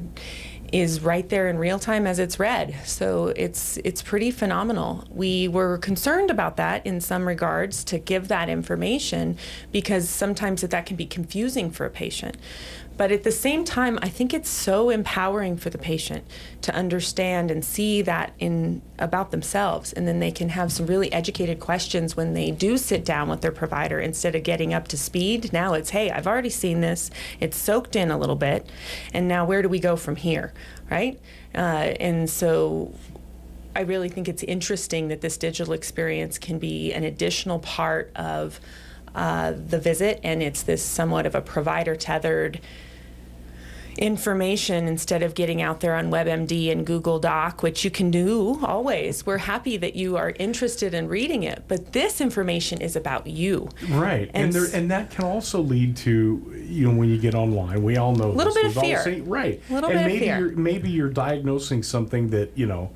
is right there in real time as it's read. So it's it's pretty phenomenal. We were concerned about that in some regards to give that information because sometimes that that can be confusing for a patient. But at the same time, I think it's so empowering for the patient to understand and see that in about themselves, and then they can have some really educated questions when they do sit down with their provider instead of getting up to speed. Now it's, hey, I've already seen this; it's soaked in a little bit, and now where do we go from here, right? Uh, and so I really think it's interesting that this digital experience can be an additional part of uh, the visit, and it's this somewhat of a provider tethered information instead of getting out there on WebMD and Google Doc, which you can do always. We're happy that you are interested in reading it, but this information is about you. Right, and, And there, and that can also lead to you know when you get online, we all know a Little this, bit of we've all fear. seen- right? Little and bit of fear. you're maybe you're diagnosing something that you know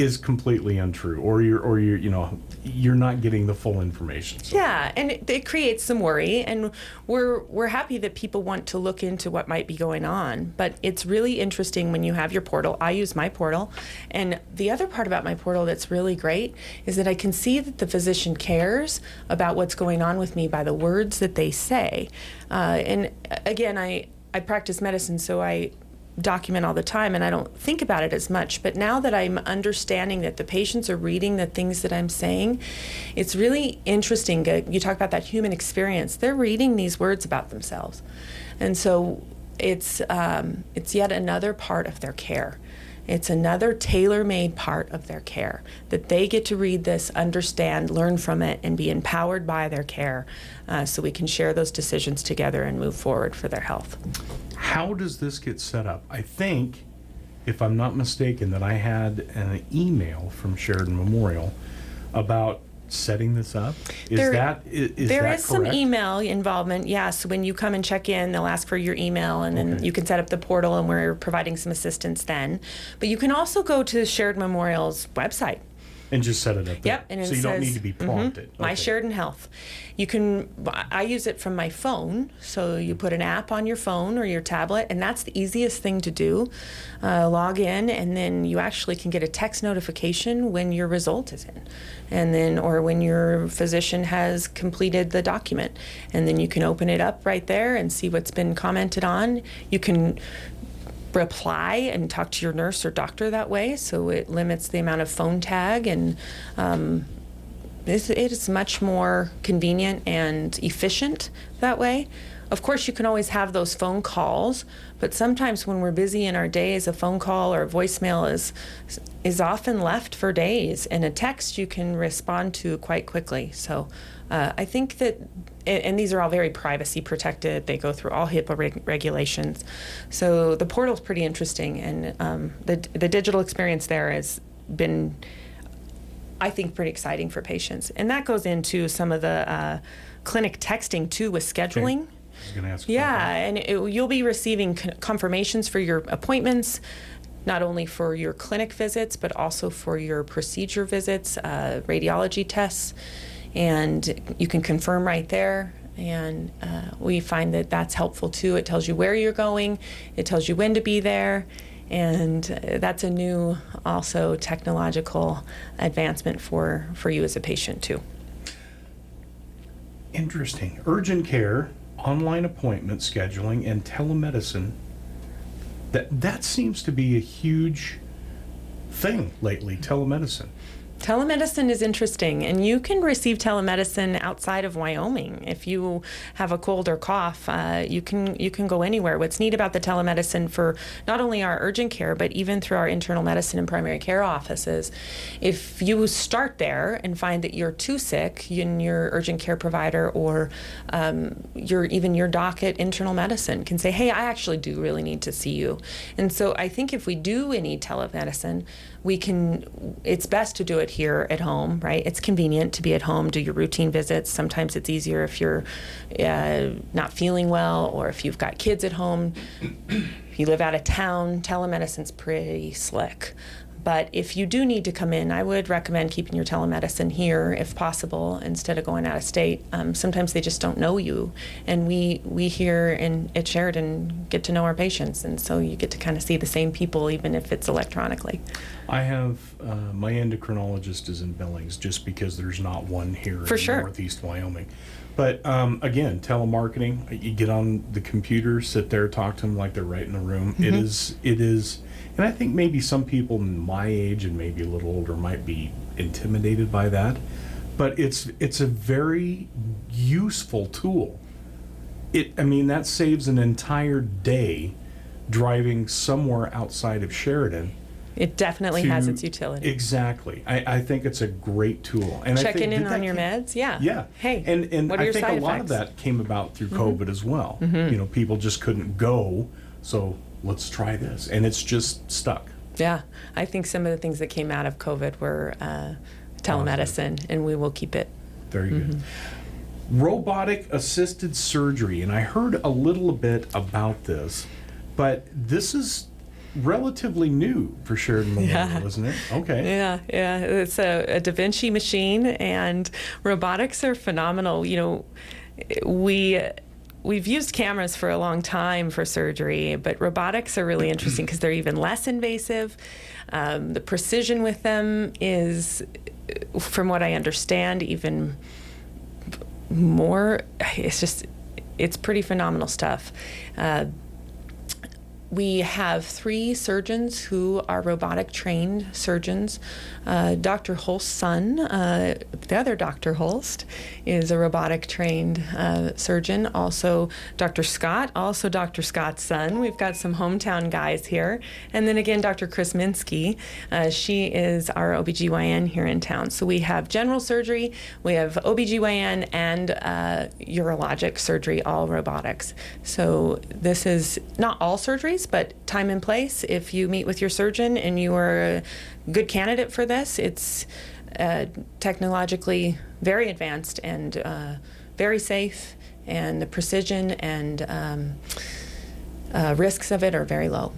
is completely untrue, or you're or you're you know you're not getting the full information. So Yeah, and it, it creates some worry, and we're we're happy that people want to look into what might be going on. But it's really interesting when you have your portal. I use my portal, and the other part about my portal that's really great is that I can see that the physician cares about what's going on with me by the words that they say. Uh, and uh, again, I I practice medicine, so I document all the time and I don't think about it as much. But now that I'm understanding that the patients are reading the things that I'm saying, it's really interesting. You talk about that human experience. They're reading these words about themselves. And so it's, um, it's yet another part of their care. It's another tailor made part of their care that they get to read this, understand, learn from it, and be empowered by their care uh, so we can share those decisions together and move forward for their health. how does this get set up? I think, if I'm not mistaken, that I had an email from Sheridan Memorial about setting this up. Is There- that i- is There that is some email involvement, Yes, when you come and check in, they'll ask for your email, and then you can set up the portal, and we're providing some assistance then. But you can also go to Sheridan Memorial's website. And just set it up. there. Yep, and it so you don't says- need to be Mhm, prompted. My Okay. Sheridan Health. You can. I use it from my phone, so you put an app on your phone or your tablet, and that's the easiest thing to do. Uh, log in, and then you actually can get a text notification when your result is in, and then or when your physician has completed the document, and then you can open it up right there and see what's been commented on. You can reply and talk to your nurse or doctor that way, so it limits the amount of phone tag and um, it's, much more convenient and efficient that way. Of course, you can always have those phone calls, but sometimes when we're busy in our days, a phone call or a voicemail is is often left for days, and a text you can respond to quite quickly. So, uh, I think that, and and these are all very privacy protected. They go through all HIPAA reg- regulations, so the portal is pretty interesting, and um, the the digital experience there has been I think pretty exciting for patients. And that goes into some of the uh, clinic texting too with scheduling. I was going to ask. Yeah, and it, you'll be receiving con- confirmations for your appointments, not only for your clinic visits, but also for your procedure visits, uh, radiology tests, and you can confirm right there. And uh, we find that that's helpful too. It tells you where you're going, it tells you when to be there, and uh, that's a new, also technological advancement for for you as a patient too. Interesting. Urgent care, online appointment scheduling, and telemedicine. That that seems to be a huge thing lately. Telemedicine. Telemedicine is interesting, and you can receive telemedicine outside of Wyoming. If you have a cold or cough, uh, you can you can go anywhere. What's neat about the telemedicine for not only our urgent care, but even through our internal medicine and primary care offices, if you start there and find that you're too sick, and your urgent care provider or um, your even your doc at internal medicine can say, "Hey, I actually do really need to see you." And so I think if we do any telemedicine, we can it's best to do it here at home right? It's convenient to be at home do your routine visits. Sometimes it's easier if you're uh, not feeling well or if you've got kids at home. If you live out of town telemedicine's pretty slick but if you do need to come in, I would recommend keeping your telemedicine here if possible instead of going out of state. Um, sometimes they just don't know you, and we we here in at Sheridan get to know our patients, and so you get to kind of see the same people even if it's electronically. I have uh, my endocrinologist is in Billings just because there's not one here For in sure. Northeast Wyoming. But um, again, telemarketing. You get on the computer, sit there, talk to them like they're right in the room. It Mhm. is. It is. And I think maybe some people my age and maybe a little older might be intimidated by that. But it's it's a very useful tool. It. I mean, that saves an entire day driving somewhere outside of Sheridan It definitely has its utility. Exactly. I, I think it's a great tool. And I Checking think, in on your came- meds, yeah. Yeah. Hey, And and I think a lot of that came about through Mhm. COVID as well. Mhm. You know, people just couldn't go, so let's try this, and it's just stuck. Yeah, I think some of the things that came out of COVID were uh, telemedicine, and we will keep it. Very good. Mm-hmm. Robotic assisted surgery, and I heard a little bit about this, but this is relatively new for Sheridan Memorial, Yeah. isn't it? Okay. Yeah, yeah. It's a, a Da Vinci machine, and robotics are phenomenal. You know, we we've used cameras for a long time for surgery, but robotics are really interesting because they're even less invasive. Um, the precision with them is, from what I understand, even more. It's just, it's pretty phenomenal stuff. Uh, we have three surgeons who are robotic trained surgeons. Uh, Dr. Holst's son, uh, the other Dr. Holst, is a robotic trained uh, surgeon. Also, Dr. Scott, also Dr. Scott's son. We've got some hometown guys here. And then again, Dr. Chris Minsky. Uh, she is our OBGYN here in town. So we have general surgery, we have OBGYN, and uh, urologic surgery, all robotics. So this is not all surgeries, but time and place. If you meet with your surgeon and you are a good candidate for this, it's uh, technologically very advanced and uh, very safe, and the precision and um, uh, risks of it are very low.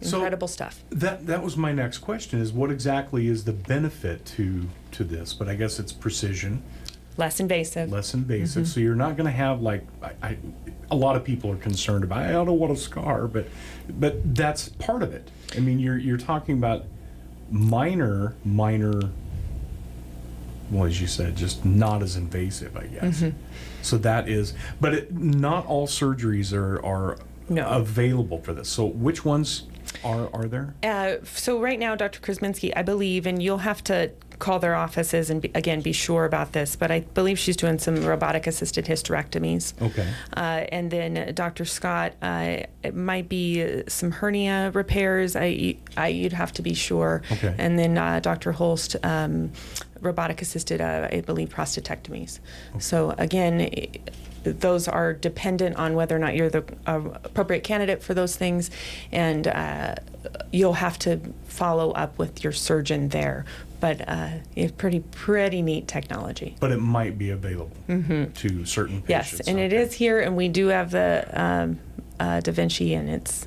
So- Incredible stuff. That that was my next question: is what exactly is the benefit to to this? But I guess it's precision, Less invasive. less invasive. Mhm. So you're not going to have like I, I, a lot of people are concerned about. I don't want a scar, but but that's part of it. I mean, you're you're talking about minor minor. Well, as you said, just not as invasive, I guess. Mhm. So that is, but it, not all surgeries are are No. available for this. So which ones are are there? Uh, so right now, Dr. Krasinski, I believe, and you'll have to call their offices and be, again be sure about this, but I believe she's doing some robotic assisted hysterectomies. Okay. Uh, and then Dr. Scott, uh, it might be uh, some hernia repairs. I, I you'd have to be sure. Okay. And then uh, Dr. Holst, um, robotic assisted, uh, I believe, prostatectomies. Okay. So again. i- those are dependent on whether or not you're the uh, appropriate candidate for those things, and uh, you'll have to follow up with your surgeon there. But uh, it's pretty pretty neat technology. But it might be available Mhm. to certain patients. Yes, and it is here, and we do have the um, uh, Da Vinci, and it's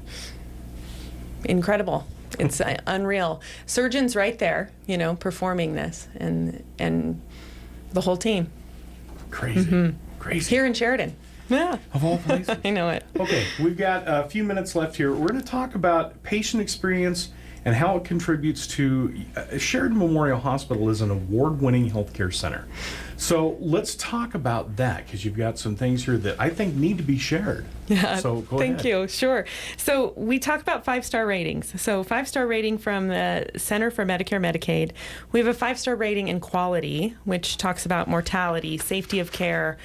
incredible. It's uh, unreal. Surgeons right there, you know, performing this, and and the whole team. Crazy, crazy. Here in Sheridan. Yeah. Of all places. I know it. Okay, we've got a few minutes left here. We're going to talk about patient experience and how it contributes to uh, Sheridan Memorial Hospital is an award-winning healthcare center. So let's talk about that because you've got some things here that I think need to be shared. Yeah. So go thank ahead. you. Sure. So we talk about five star ratings. So five star rating from the Center for Medicare Medicaid. We have a five star rating in quality, which talks about mortality, safety of care.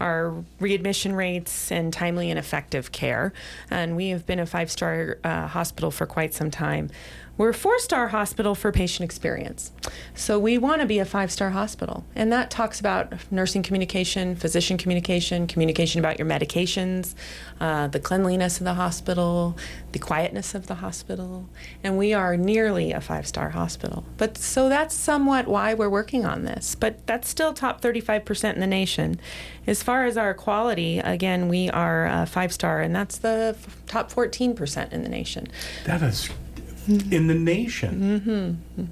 Our readmission rates and timely and effective care. And we have been a five star uh, hospital for quite some time. We're a four star hospital for patient experience. So we want to be a five star hospital. And that talks about nursing communication, physician communication, communication about your medications, uh, the cleanliness of the hospital, the quietness of the hospital. And we are nearly a five star hospital. But so that's somewhat why we're working on this. But that's still top 35% in the nation. As far as our quality, again, we are uh, five star, and that's the f- top 14% in the nation. That is in the nation. Mm-hmm.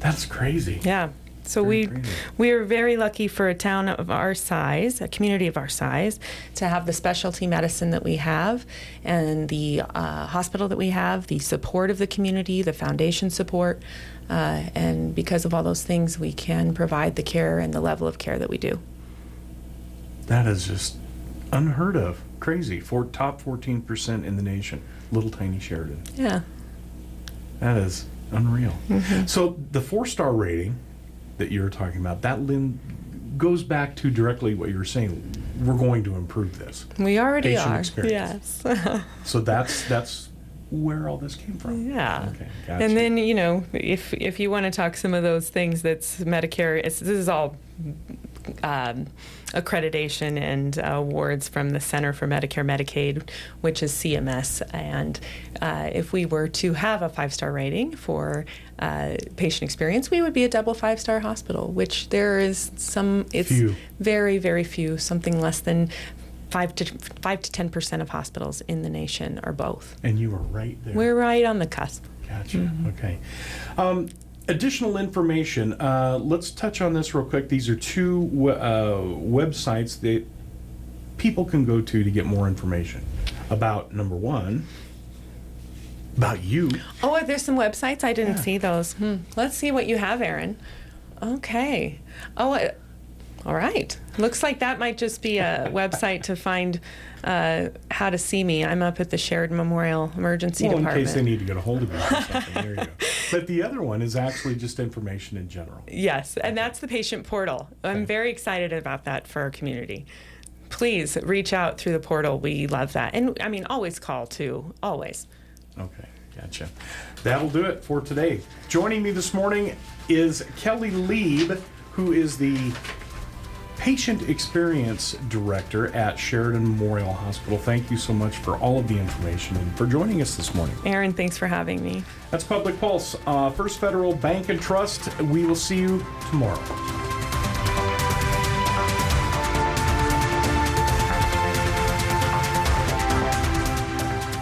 That's crazy. Yeah. So Very we crazy. we are very lucky for a town of our size, a community of our size, to have the specialty medicine that we have, and the uh, hospital that we have, the support of the community, the foundation support, uh, and because of all those things, we can provide the care and the level of care that we do. That is just unheard of. Crazy. For top 14% in the nation. Little tiny Sheridan. Yeah. That is unreal. Mhm. So the four-star rating that you're talking about, that Lynn goes back to directly what you were saying. We're going to improve this. We already Patient are. experience. Yes. So that's that's where all this came from. Yeah. Okay, gotcha. And then you know, if if you want to talk some of those things, that's Medicare. It's, this is all um, accreditation and awards from the Center for Medicare Medicaid, which is CMS. And uh, if we were to have a five star rating for uh, patient experience, we would be a double five star hospital, which there is some. It's Few. very very few, something less than. Five to five to ten percent of hospitals in the nation are both. And you were right there. We're right on the cusp. Gotcha. Okay. Um, additional information. Uh, let's touch on this real quick. These are two uh, websites that people can go to to get more information about. Number one, about you. Oh, there's some websites. I didn't see those. Hmm. Let's see what you have, Aaron. Okay. Oh, all right. Looks like that might just be a website to find uh, how to see me. I'm up at the Sheridan Memorial Emergency well, Department. in case they need to get a hold of you. Or something. There you go. But the other one is actually just information in general. Yes, and that's the patient portal. I'm very excited about that for our community. Please reach out through the portal. We love that. And I mean, always call too. Always. Okay, gotcha. That'll do it for today. Joining me this morning is Kelly Lieb, who is the Patient Experience Director at Sheridan Memorial Hospital. Thank you so much for all of the information and for joining us this morning. Aaron, thanks for having me. That's Public Pulse, uh, First Federal Bank and Trust. We will see you tomorrow.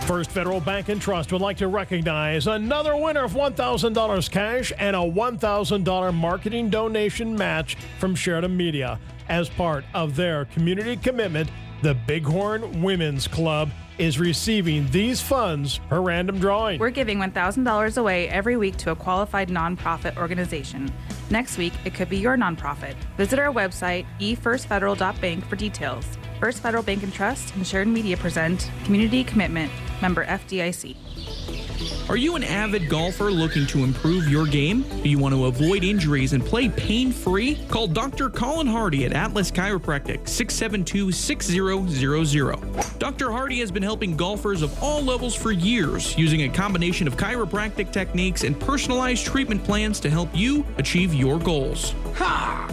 First Federal Bank and Trust would like to recognize another winner of $1,000 cash and a $1,000 marketing donation match from Sheridan Media. As part of their community commitment, the Bighorn Women's Club is receiving these funds per random drawing. We're giving $1,000 away every week to a qualified nonprofit organization. Next week, it could be your nonprofit. Visit our website, efirstfederal.bank, for details. First Federal Bank and Trust and Sheridan Media present Community Commitment, member FDIC. Are you an avid golfer looking to improve your game? Do you want to avoid injuries and play pain free? Call Dr. Colin Hardy at Atlas Chiropractic 672 6000. Dr. Hardy has been helping golfers of all levels for years using a combination of chiropractic techniques and personalized treatment plans to help you achieve your goals. Ha!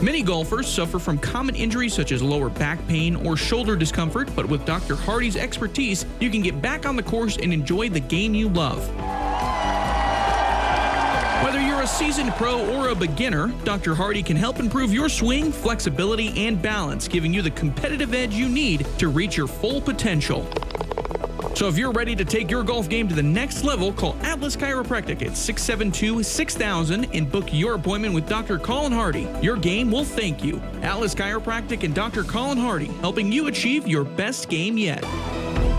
Many golfers suffer from common injuries such as lower back pain or shoulder discomfort, but with Dr. Hardy's expertise, you can get back on the course and enjoy the game you love. Whether you're a seasoned pro or a beginner, Dr. Hardy can help improve your swing, flexibility, and balance, giving you the competitive edge you need to reach your full potential. So if you're ready to take your golf game to the next level, call Atlas Chiropractic at 672 6000 and book your appointment with Dr. Colin Hardy. Your game will thank you. Atlas Chiropractic and Dr. Colin Hardy, helping you achieve your best game yet.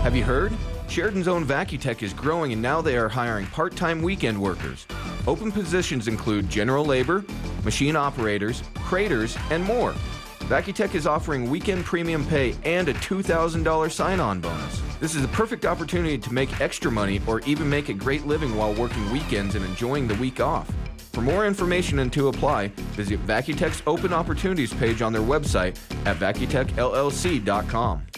Have you heard? Sheridan's own Vacutech is growing and now they are hiring part time weekend workers. Open positions include general labor, machine operators, craters, and more. Vacutech is offering weekend premium pay and a $2,000 sign on bonus. This is a perfect opportunity to make extra money or even make a great living while working weekends and enjoying the week off. For more information and to apply, visit Vacutech's open opportunities page on their website at vacutechllc.com.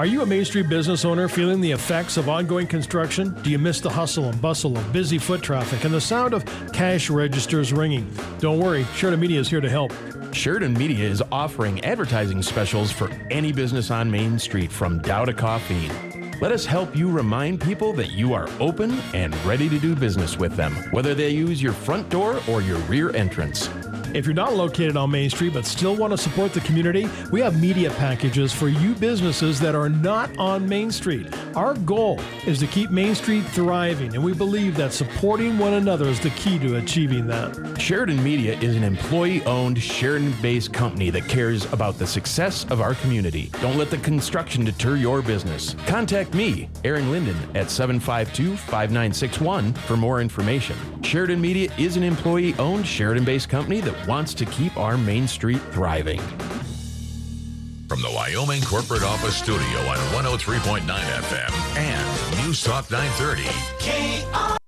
Are you a Main Street business owner feeling the effects of ongoing construction? Do you miss the hustle and bustle of busy foot traffic and the sound of cash registers ringing? Don't worry, Sheridan Media is here to help. Sheridan Media is offering advertising specials for any business on Main Street from Dow to Coffeen. Let us help you remind people that you are open and ready to do business with them, whether they use your front door or your rear entrance. If you're not located on Main Street but still want to support the community, we have media packages for you businesses that are not on Main Street. Our goal is to keep Main Street thriving, and we believe that supporting one another is the key to achieving that. Sheridan Media is an employee owned, Sheridan based company that cares about the success of our community. Don't let the construction deter your business. Contact me, Aaron Linden, at 752 5961 for more information. Sheridan Media is an employee owned, Sheridan based company that wants to keep our Main Street thriving. From the Wyoming Corporate Office Studio on 103.9 FM and News Talk 930.